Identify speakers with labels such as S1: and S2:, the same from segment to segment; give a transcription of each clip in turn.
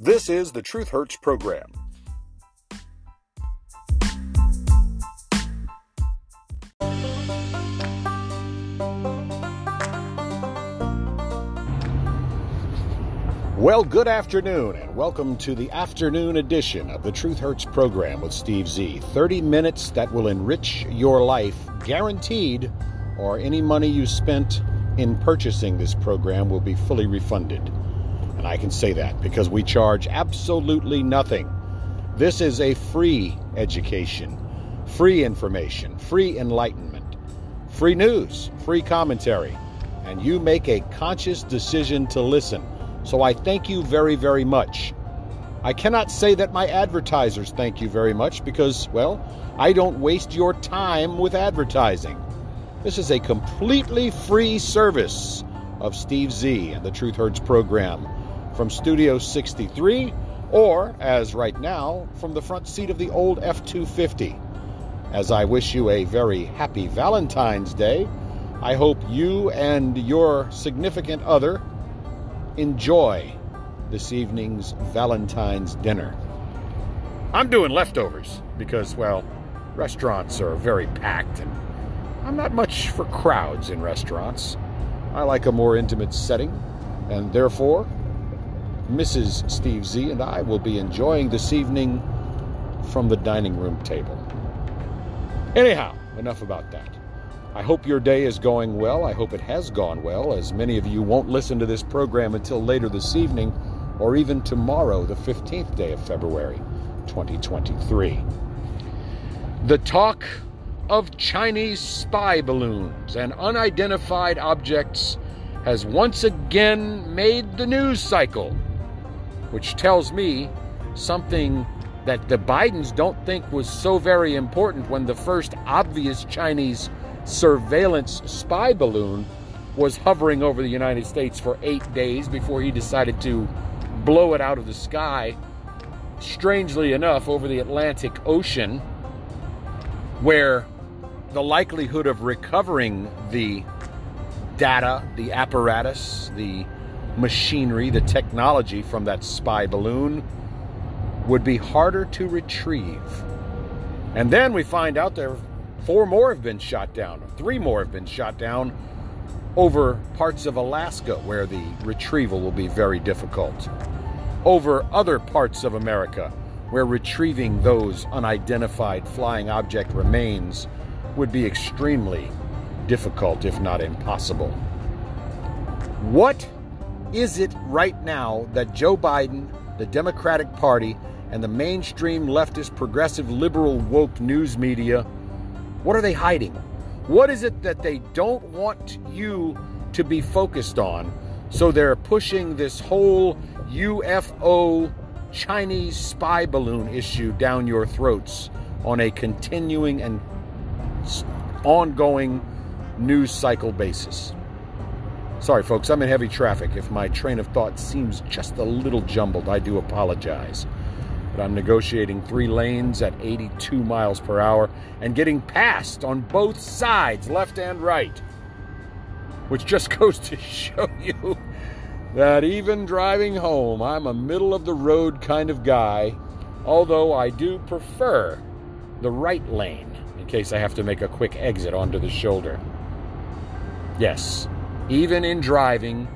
S1: This is the Truth Hurts program. Well, good afternoon, and welcome to the afternoon edition of the Truth Hurts program with Steve Z. 30 minutes that will enrich your life, guaranteed, or any money you spent in purchasing this program will be fully refunded. I can say that because we charge absolutely nothing. This is a free education, free information, free enlightenment, free news, free commentary, and you make a conscious decision to listen so I thank you very, very much. I cannot say that my advertisers thank you very much because, well, I don't waste your time with advertising. This is a completely free service of Steve Z and the Truth Hurts program from Studio 63, or, as right now, from the front seat of the old F 250. As I wish you a very happy Valentine's Day, I hope you and your significant other enjoy this evening's Valentine's dinner. I'm doing leftovers because, well, restaurants are very packed and I'm not much for crowds in restaurants. I like a more intimate setting, and therefore, Mrs. Steve Z and I will be enjoying this evening from the dining room table. Anyhow, enough about that. I hope your day is going well. I hope it has gone well, as many of you won't listen to this program until later this evening or even tomorrow, the 15th day of February, 2023. The talk of Chinese spy balloons and unidentified objects has once again made the news cycle, which tells me something that the Bidens don't think was so very important when the first obvious Chinese surveillance spy balloon was hovering over the United States for eight days before he decided to blow it out of the sky, strangely enough, over the Atlantic Ocean, where the likelihood of recovering the data, the apparatus, the machinery, the technology from that spy balloon would be harder to retrieve. And then we find out there Four more have been shot down. Three more have been shot down over parts of Alaska where the retrieval will be very difficult. Over other parts of America where retrieving those unidentified flying object remains would be extremely difficult, if not impossible. What is it right now that Joe Biden, the Democratic Party, and the mainstream leftist progressive liberal woke news media what are they hiding? What is it that they don't want you to be focused on? So they're pushing this whole UFO Chinese spy balloon issue down your throats on a continuing and ongoing news cycle basis. Sorry, folks, I'm in heavy traffic. If my train of thought seems just a little jumbled, I do apologize but I'm negotiating three lanes at 82 miles per hour and getting passed on both sides, left and right. Which just goes to show you that even driving home, I'm a middle of the road kind of guy, although I do prefer the right lane in case I have to make a quick exit onto the shoulder. Yes, even in driving,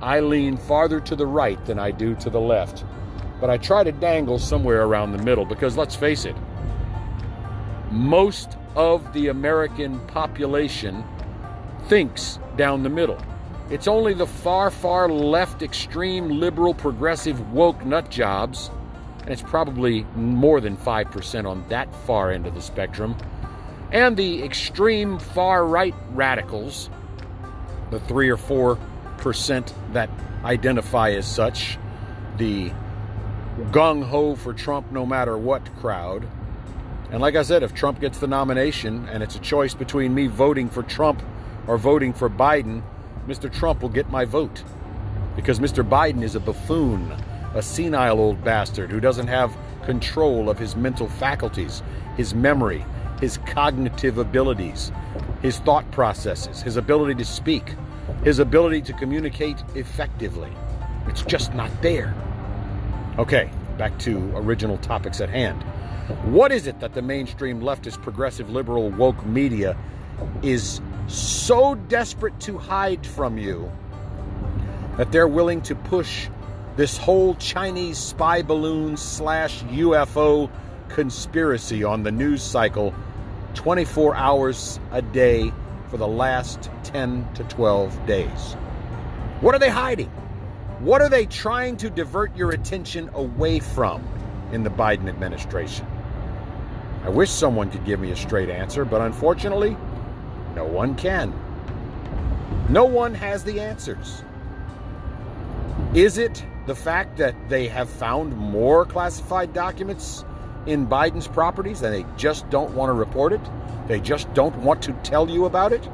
S1: I lean farther to the right than I do to the left but I try to dangle somewhere around the middle because let's face it, most of the American population thinks down the middle. It's only the far, far left, extreme, liberal, progressive, woke nut jobs, and it's probably more than 5% on that far end of the spectrum, and the extreme far right radicals, the 3 or 4% that identify as such, the gung ho for Trump no matter what crowd. And like I said, if Trump gets the nomination and it's a choice between me voting for Trump or voting for Biden, Mr. Trump will get my vote. Because Mr. Biden is a buffoon, a senile old bastard who doesn't have control of his mental faculties, his memory, his cognitive abilities, his thought processes, his ability to speak, his ability to communicate effectively. It's just not there. Okay, back to original topics at hand. What is it that the mainstream leftist, progressive, liberal, woke media is so desperate to hide from you that they're willing to push this whole Chinese spy balloon slash UFO conspiracy on the news cycle 24 hours a day for the last 10 to 12 days? What are they hiding? What are they trying to divert your attention away from in the Biden administration? I wish someone could give me a straight answer, but unfortunately, no one can. No one has the answers. Is it the fact that they have found more classified documents in Biden's properties and they just don't want to report it? They just don't want to tell you about it?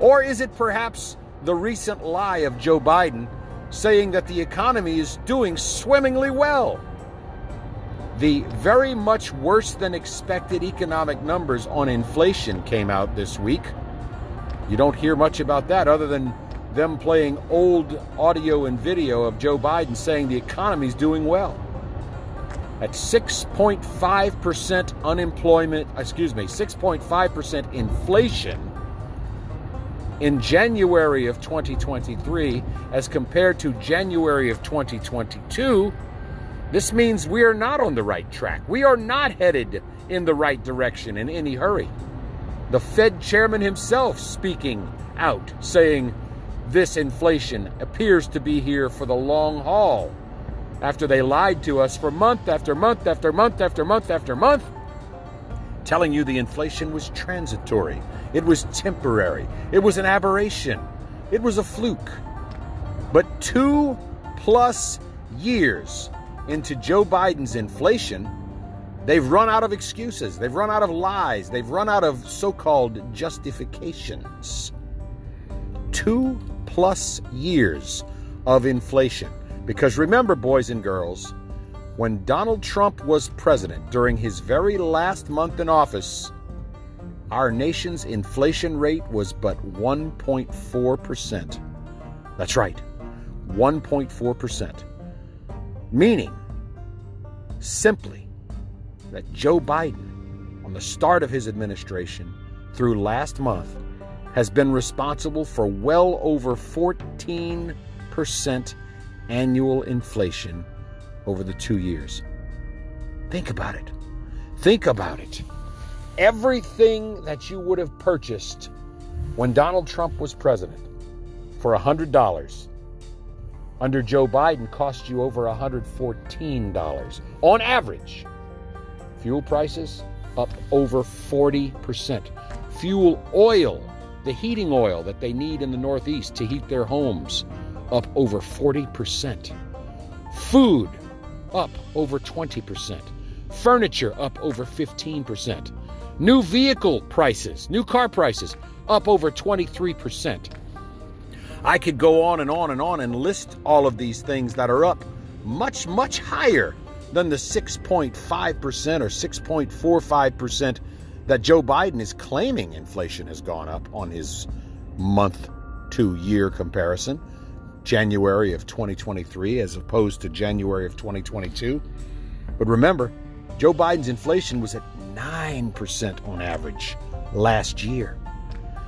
S1: Or is it perhaps the recent lie of Joe Biden saying that the economy is doing swimmingly well? The very much worse than expected economic numbers on inflation came out this week. You don't hear much about that other than them playing old audio and video of Joe Biden saying the economy is doing well. At 6.5% unemployment, excuse me, 6.5% inflation in January of 2023 as compared to January of 2022, this means we are not on the right track. We are not headed in the right direction in any hurry. The Fed chairman himself speaking out, saying this inflation appears to be here for the long haul. After they lied to us for month after month after month after month after month, telling you the inflation was transitory, it was temporary, it was an aberration, it was a fluke. But two plus years into Joe Biden's inflation, they've run out of excuses, they've run out of lies, they've run out of so called justifications. Two plus years of inflation. Because remember, boys and girls, when Donald Trump was president during his very last month in office, our nation's inflation rate was but 1.4%. That's right, 1.4%. Meaning, simply, that Joe Biden, on the start of his administration through last month, has been responsible for well over 14% annual inflation over the two years. Think about it. Think about it. Everything that you would have purchased when Donald Trump was president for $100 under Joe Biden cost you over $114 on average. Fuel prices up over 40%. Fuel oil the heating oil that they need in the Northeast to heat their homes up over 40%. Food up over 20%. Furniture up over 15%. New vehicle prices, new car prices up over 23%. I could go on and on and on and list all of these things that are up much, much higher than the 6.5% or 6.45% that Joe Biden is claiming inflation has gone up on his month to year comparison, January of 2023 as opposed to January of 2022. But remember, Joe Biden's inflation was at 9% on average last year.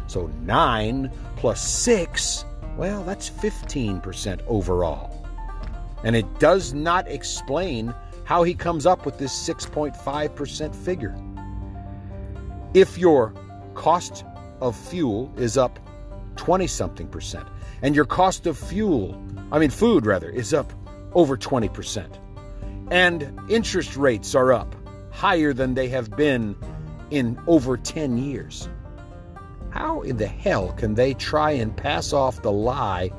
S1: So 9 plus 6, well, that's 15% overall. And it does not explain how he comes up with this 6.5% figure. If your cost of fuel is up 20 something percent, and your cost of fuel, I mean, food rather, is up over 20%, and interest rates are up higher than they have been in over 10 years, how in the hell can they try and pass off the lie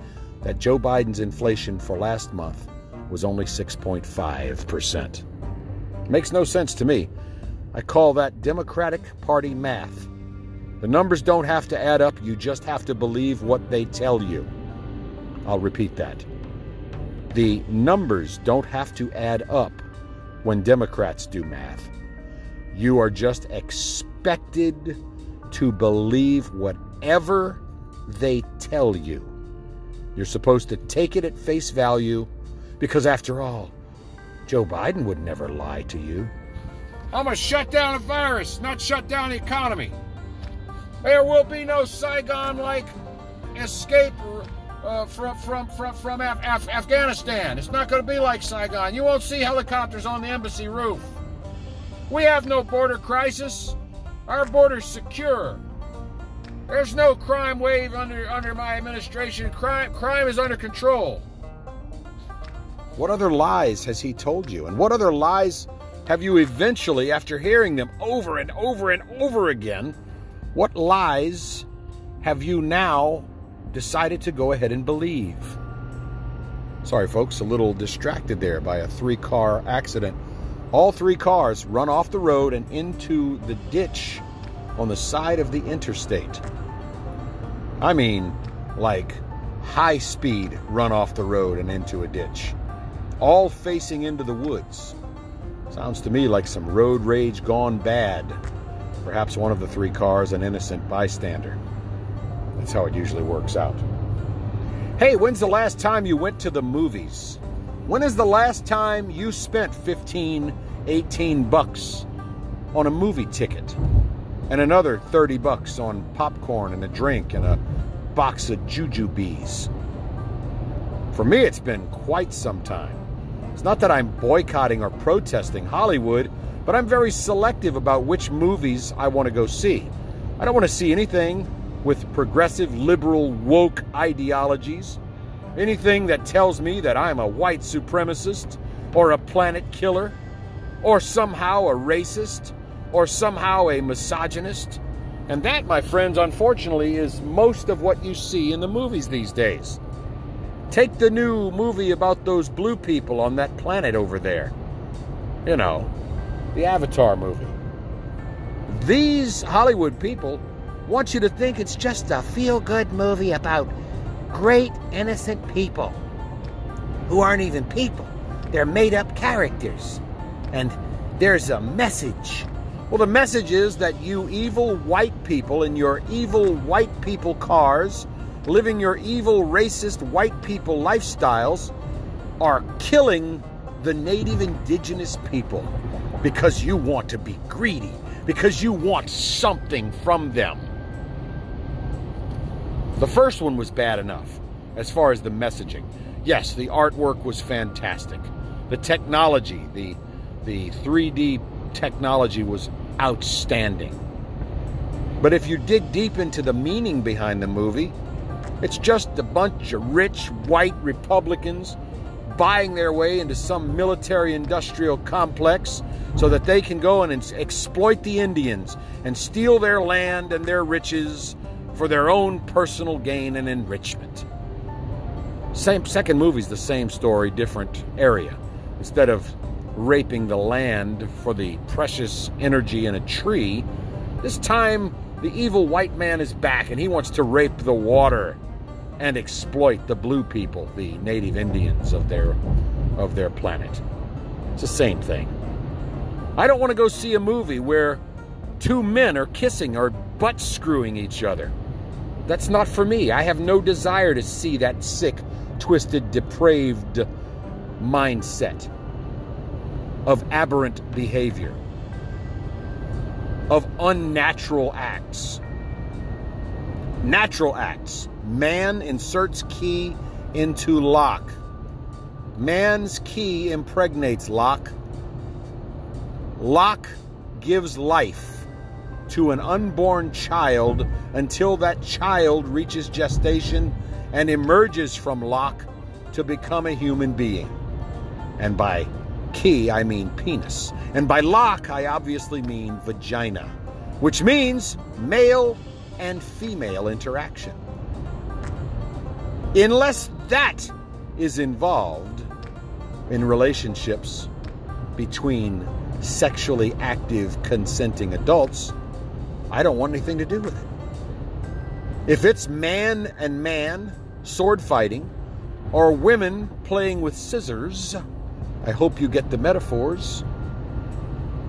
S1: that Joe Biden's inflation for last month was only 6.5%? Makes no sense to me. I call that Democratic Party math. The numbers don't have to add up, you just have to believe what they tell you. I'll repeat that. The numbers don't have to add up when Democrats do math. You are just expected to believe whatever they tell you. You're supposed to take it at face value because, after all, Joe Biden would never lie to you.
S2: I'm going to shut down a virus, not shut down the economy. There will be no Saigon like escape uh, from, from, from, from Af- Af- Afghanistan. It's not going to be like Saigon. You won't see helicopters on the embassy roof. We have no border crisis. Our border's secure. There's no crime wave under, under my administration. Crime, crime is under control.
S1: What other lies has he told you? And what other lies have you eventually, after hearing them over and over and over again, what lies have you now decided to go ahead and believe? Sorry, folks, a little distracted there by a three car accident. All three cars run off the road and into the ditch on the side of the interstate. I mean, like high speed run off the road and into a ditch, all facing into the woods. Sounds to me like some road rage gone bad. Perhaps one of the three cars an innocent bystander. That's how it usually works out. Hey, when's the last time you went to the movies? When is the last time you spent 15, 18 bucks on a movie ticket? And another 30 bucks on popcorn and a drink and a box of jujubes. For me, it's been quite some time. It's not that I'm boycotting or protesting Hollywood, but I'm very selective about which movies I want to go see. I don't want to see anything with progressive, liberal, woke ideologies, anything that tells me that I'm a white supremacist or a planet killer or somehow a racist or somehow a misogynist. And that, my friends, unfortunately, is most of what you see in the movies these days. Take the new movie about those blue people on that planet over there. You know, the Avatar movie. These Hollywood people want you to think it's just a feel good movie about great innocent people who aren't even people. They're made up characters. And there's a message. Well, the message is that you evil white people in your evil white people cars, living your evil racist white people lifestyles, are killing the native indigenous people because you want to be greedy, because you want something from them. The first one was bad enough as far as the messaging. Yes, the artwork was fantastic. The technology, the the 3D technology was outstanding. But if you dig deep into the meaning behind the movie, it's just a bunch of rich white Republicans buying their way into some military industrial complex so that they can go and exploit the Indians and steal their land and their riches for their own personal gain and enrichment. Same second movie's the same story, different area. Instead of raping the land for the precious energy in a tree, this time the evil white man is back and he wants to rape the water and exploit the blue people, the native Indians of their of their planet. It's the same thing. I don't want to go see a movie where two men are kissing or butt screwing each other. That's not for me. I have no desire to see that sick, twisted, depraved mindset of aberrant behavior, of unnatural acts. Natural acts. Man inserts key into lock. Man's key impregnates lock. Lock gives life to an unborn child until that child reaches gestation and emerges from lock to become a human being. And by key, I mean penis. And by lock, I obviously mean vagina, which means male and female interaction. Unless that is involved in relationships between sexually active, consenting adults, I don't want anything to do with it. If it's man and man sword fighting, or women playing with scissors, I hope you get the metaphors,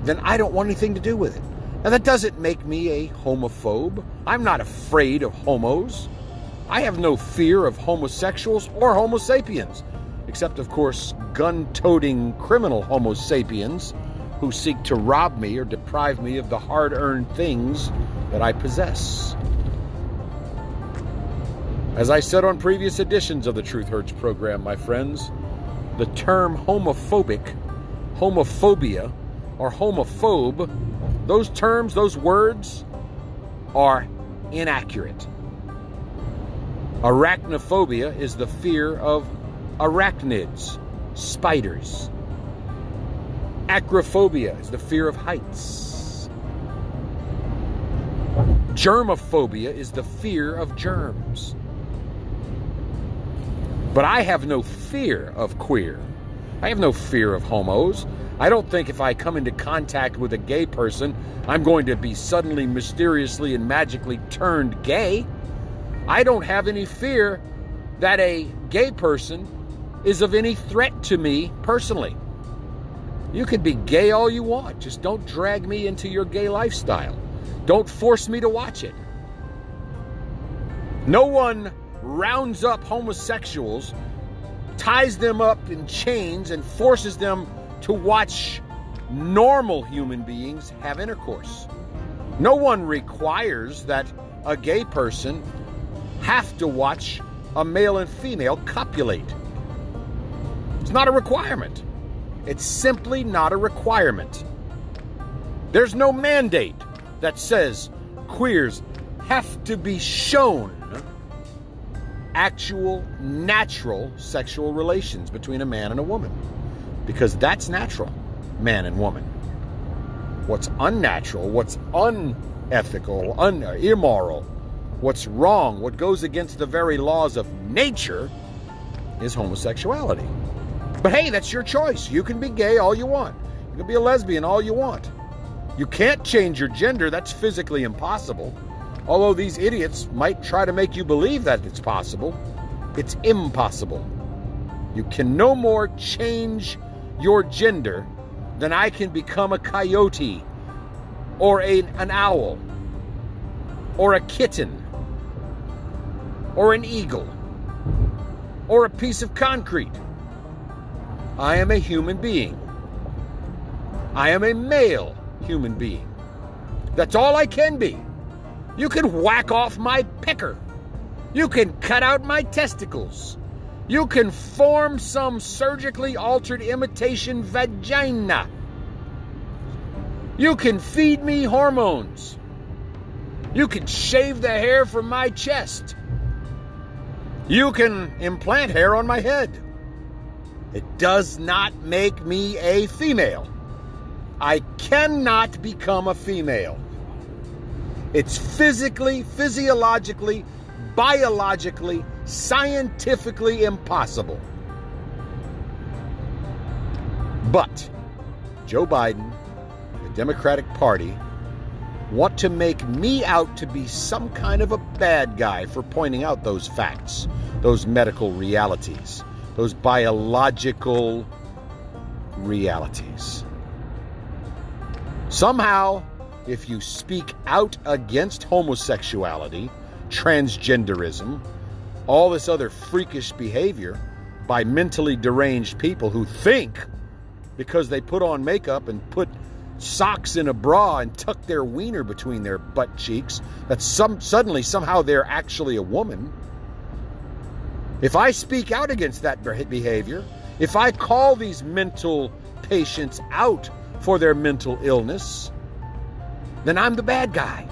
S1: then I don't want anything to do with it. And that doesn't make me a homophobe. I'm not afraid of homos. I have no fear of homosexuals or homo sapiens. except, of course, gun toting criminal Homo sapiens who seek to rob me or deprive me of the hard earned things that I possess. As I said on previous editions of the Truth Hurts program, my friends, the term homophobic, homophobia, or homophobe, those terms, those words are inaccurate. Arachnophobia is the fear of arachnids, spiders. Acrophobia is the fear of heights. Germophobia is the fear of germs. But I have no fear of queer. I have no fear of homos. I don't think if I come into contact with a gay person, I'm going to be suddenly, mysteriously, and magically turned gay. I don't have any fear that a gay person is of any threat to me personally. You can be gay all you want, just don't drag me into your gay lifestyle. Don't force me to watch it. No one rounds up homosexuals, ties them up in chains, and forces them to watch normal human beings have intercourse. No one requires that a gay person have to watch a male and female copulate. It's not a requirement. It's simply not a requirement. There's no mandate that says queers have to be shown actual, natural sexual relations between a man and a woman. Because that's natural, man and woman. What's unnatural, what's unethical, un- immoral, what's wrong, what goes against the very laws of nature is homosexuality. But hey, that's your choice. You can be gay all you want. You can be a lesbian all you want. You can't change your gender, that's physically impossible. Although these idiots might try to make you believe that it's possible, it's impossible. You can no more change your gender than I can become a coyote or a, an owl or a kitten or an eagle or a piece of concrete. I am a human being. I am a male human being. That's all I can be. You can whack off my pecker. You can cut out my testicles. You can form some surgically altered imitation vagina. You can feed me hormones. You can shave the hair from my chest. You can implant hair on my head. It does not make me a female. I cannot become a female. It's physically, physiologically, biologically, scientifically impossible. But Joe Biden, the Democratic Party, want to make me out to be some kind of a bad guy for pointing out those facts, those medical realities, those biological realities. Somehow, if you speak out against homosexuality, transgenderism, all this other freakish behavior by mentally deranged people who think because they put on makeup and put socks in a bra and tuck their wiener between their butt cheeks that some suddenly somehow they're actually a woman if i speak out against that behavior if i call these mental patients out for their mental illness then I'm the bad guy.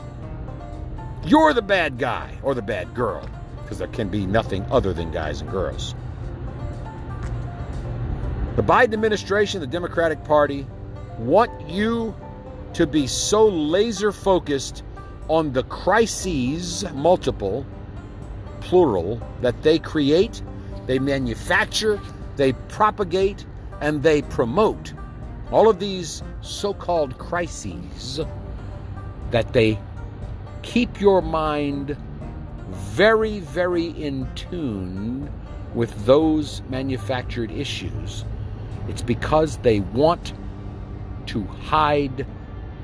S1: You're the bad guy or the bad girl, because there can be nothing other than guys and girls. The Biden administration, the Democratic Party, want you to be so laser focused on the crises, multiple, plural, that they create, they manufacture, they propagate, and they promote. All of these so called crises that they keep your mind very, very in tune with those manufactured issues. It's because they want to hide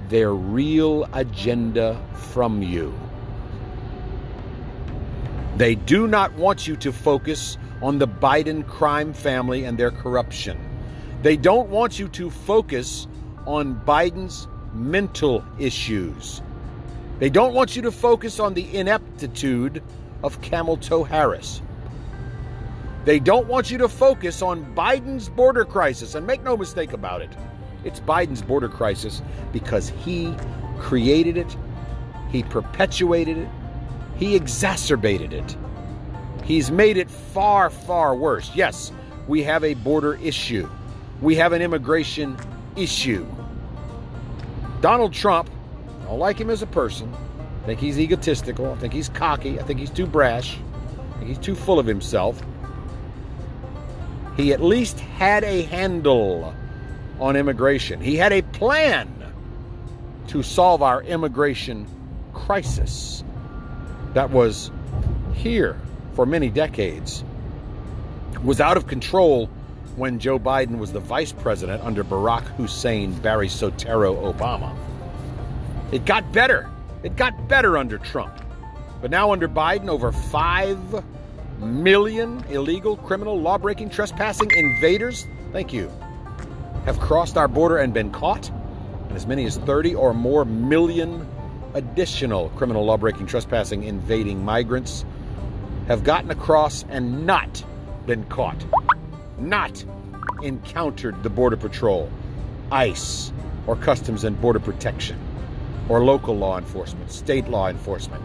S1: their real agenda from you. They do not want you to focus on the Biden crime family and their corruption. They don't want you to focus on Biden's mental issues. They don't want you to focus on the ineptitude of Camel Toe Harris. They don't want you to focus on Biden's border crisis. And make no mistake about it, it's Biden's border crisis because he created it, he perpetuated it, he exacerbated it. He's made it far, far worse. Yes, we have a border issue, we have an immigration issue. Donald Trump, I don't like him as a person. I think he's egotistical. I think he's cocky. I think he's too brash. I think he's too full of himself. He at least had a handle on immigration. He had a plan to solve our immigration crisis that was here for many decades, was out of control when Joe Biden was the vice president under Barack Hussein Barry Soetoro Obama. It got better. It got better under Trump. But now under Biden, over 5 million illegal, criminal, law breaking, trespassing invaders, thank you, have crossed our border and been caught. And as many as 30 or more million additional criminal, law breaking, trespassing, invading migrants have gotten across and not been caught not encountered the Border Patrol, ICE, or Customs and Border Protection, or local law enforcement, state law enforcement,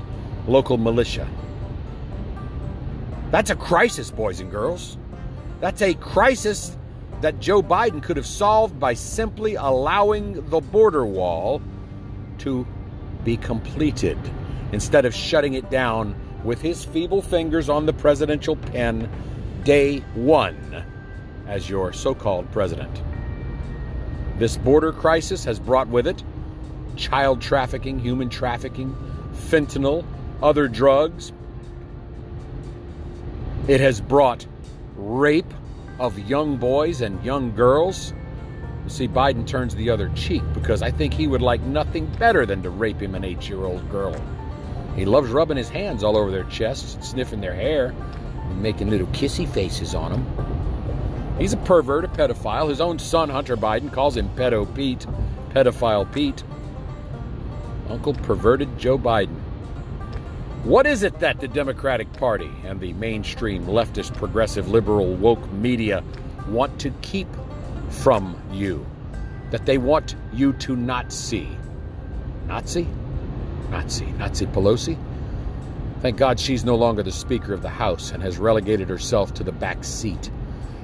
S1: local militia. That's a crisis, boys and girls. That's a crisis that Joe Biden could have solved by simply allowing the border wall to be completed instead of shutting it down with his feeble fingers on the presidential pen day one as your so called president. This border crisis has brought with it child trafficking, human trafficking, fentanyl, other drugs. It has brought rape of young boys and young girls. You see, Biden turns the other cheek because I think he would like nothing better than to rape him an eight year old girl. He loves rubbing his hands all over their chests, sniffing their hair, and making little kissy faces on them. He's a pervert, a pedophile. His own son, Hunter Biden, calls him Pedo Pete, pedophile Pete. Uncle perverted Joe Biden. What is it that the Democratic Party and the mainstream leftist, progressive, liberal, woke media want to keep from you? That they want you to not see? Nazi? Nazi. Nazi Pelosi? Thank God she's no longer the Speaker of the House and has relegated herself to the back seat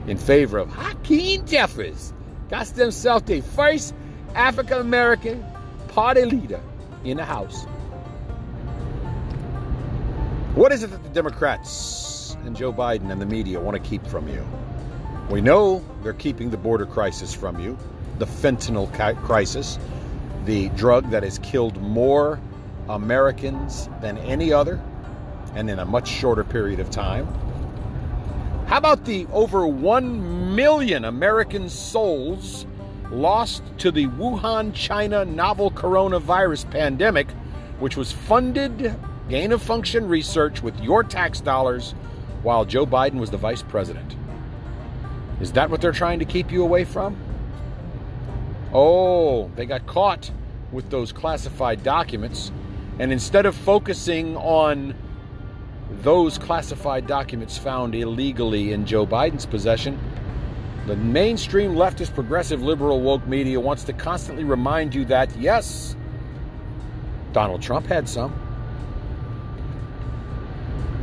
S1: in favor of Hakeem Jeffries. Got himself the first African American party leader in the House. What is it that the Democrats and Joe Biden and the media want to keep from you? We know they're keeping the border crisis from you, the fentanyl crisis, the drug that has killed more Americans than any other, and in a much shorter period of time. How about the over 1 million American souls lost to the Wuhan, China novel coronavirus pandemic, which was funded gain of function research with your tax dollars while Joe Biden was the vice president? Is that what they're trying to keep you away from? Oh, they got caught with those classified documents. And instead of focusing on those classified documents found illegally in Joe Biden's possession, the mainstream leftist, progressive, liberal, woke media wants to constantly remind you that, yes, Donald Trump had some.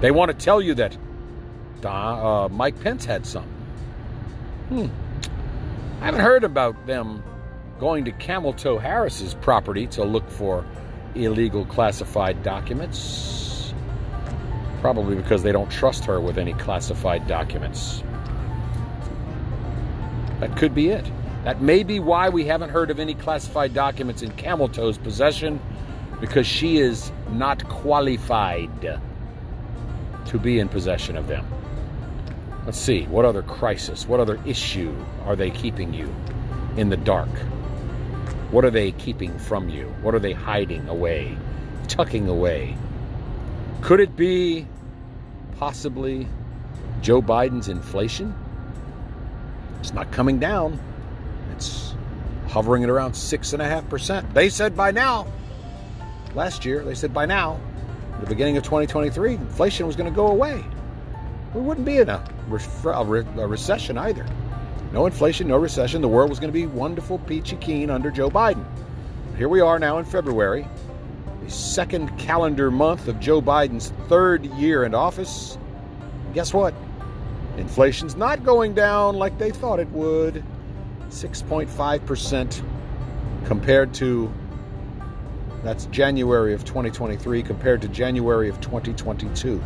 S1: They want to tell you that uh, Mike Pence had some. Hmm. I haven't heard about them going to Camel Toe Harris's property to look for illegal classified documents. Probably because they don't trust her with any classified documents. That could be it. That may be why we haven't heard of any classified documents in Camel Toe's possession, because she is not qualified to be in possession of them. Let's see, what other crisis, what other issue are they keeping you in the dark? What are they keeping from you? What are they hiding away, tucking away? Could it be possibly Joe Biden's inflation, it's not coming down. It's hovering at around 6.5%. They said by now, last year, they said by now, the beginning of 2023, inflation was going to go away. We wouldn't be in a, a, a recession either. No inflation, no recession. The world was going to be wonderful, peachy keen under Joe Biden. Here we are now in February, the second calendar month of Joe Biden's third year in office. Guess what? Inflation's not going down like they thought it would. 6.5% compared to that's January of 2023 compared to January of 2022.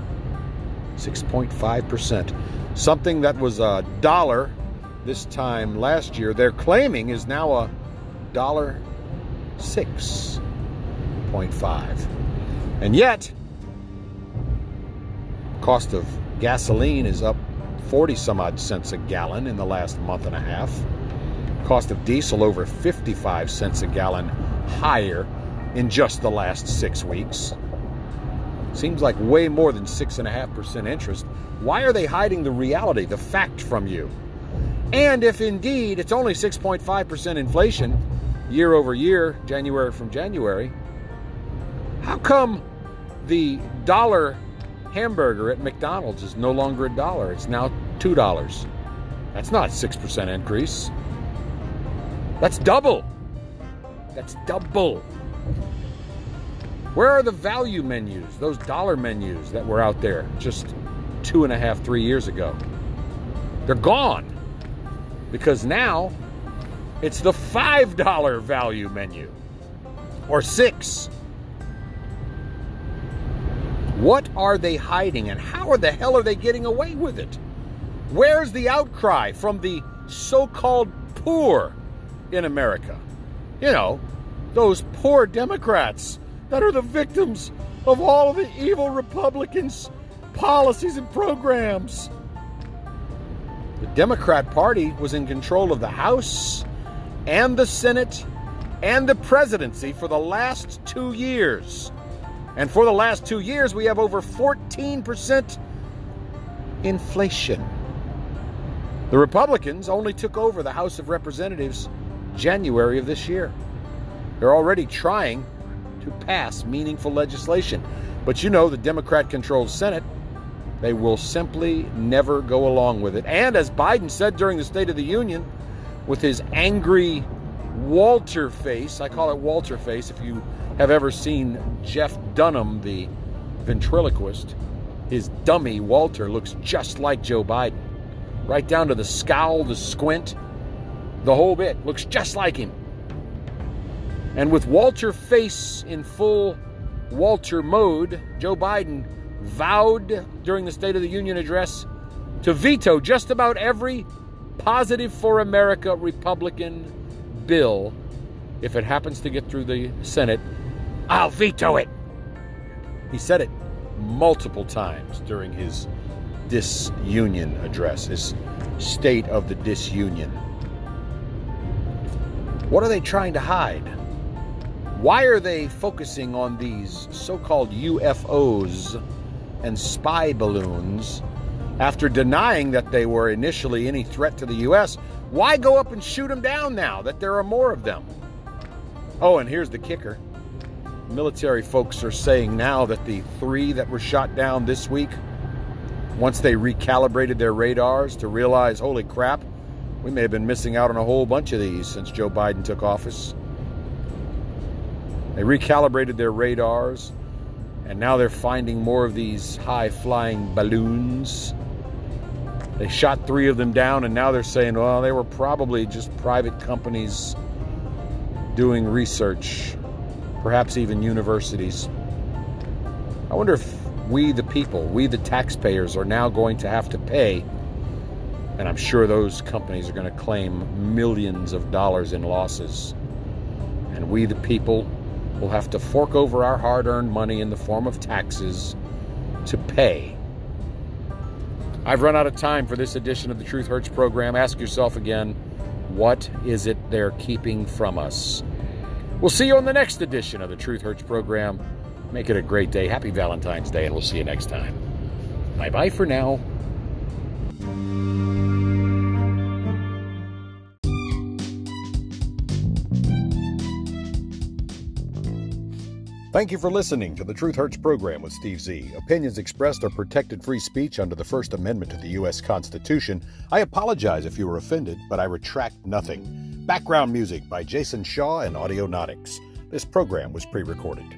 S1: 6.5%. Something that was a dollar this time last year, they're claiming is now a dollar 6.5. And yet, cost of gasoline is up 40 some odd cents a gallon in the last month and a half. Cost of diesel over 55 cents a gallon higher in just the last six weeks. Seems like way more than 6.5% interest. Why are they hiding the reality, the fact from you? And if indeed it's only 6.5% inflation year over year, January from January, how come the dollar hamburger at McDonald's is no longer a dollar? It's now $2. That's not a 6% increase. That's double. That's double. Where are the value menus, those dollar menus that were out there just two and a half, three years ago? They're gone because now it's the $5 value menu or six. What are they hiding and how the hell are they getting away with it? Where's the outcry from the so called poor in America? You know, those poor Democrats that are the victims of all of the evil Republicans' policies and programs. The Democrat Party was in control of the House and the Senate and the presidency for the last two years. And for the last two years, we have over 14% inflation. The Republicans only took over the House of Representatives January of this year. They're already trying to pass meaningful legislation. But you know, the Democrat controlled Senate, they will simply never go along with it. And as Biden said during the State of the Union, with his angry Walter face, I call it Walter face, if you have ever seen Jeff Dunham, the ventriloquist, his dummy Walter looks just like Joe Biden. Right down to the scowl, the squint, the whole bit looks just like him. And with Walter face in full Walter mode, Joe Biden vowed during the State of the Union address to veto just about every positive for America Republican bill. If it happens to get through the Senate, I'll veto it. He said it multiple times during his disunion address, his state of the disunion. What are they trying to hide? Why are they focusing on these so called UFOs and spy balloons after denying that they were initially any threat to the U.S.? Why go up and shoot them down now that there are more of them? Oh, and here's the kicker military folks are saying now that the three that were shot down this week, once they recalibrated their radars to realize, holy crap, we may have been missing out on a whole bunch of these since Joe Biden took office. They recalibrated their radars, and now they're finding more of these high flying balloons. They shot three of them down, and now they're saying, well, they were probably just private companies doing research, perhaps even universities. I wonder if we, the people, we, the taxpayers, are now going to have to pay, and I'm sure those companies are going to claim millions of dollars in losses. And we, the people, We'll have to fork over our hard earned money in the form of taxes to pay. I've run out of time for this edition of the Truth Hurts program. Ask yourself again what is it they're keeping from us? We'll see you on the next edition of the Truth Hurts program. Make it a great day. Happy Valentine's Day, and we'll see you next time. Bye bye for now. Thank you for listening to the Truth Hurts program with Steve Z. Opinions expressed are protected free speech under the First Amendment to the U.S. Constitution. I apologize if you were offended, but I retract nothing. Background music by Jason Shaw and Audionautix. This program was pre recorded.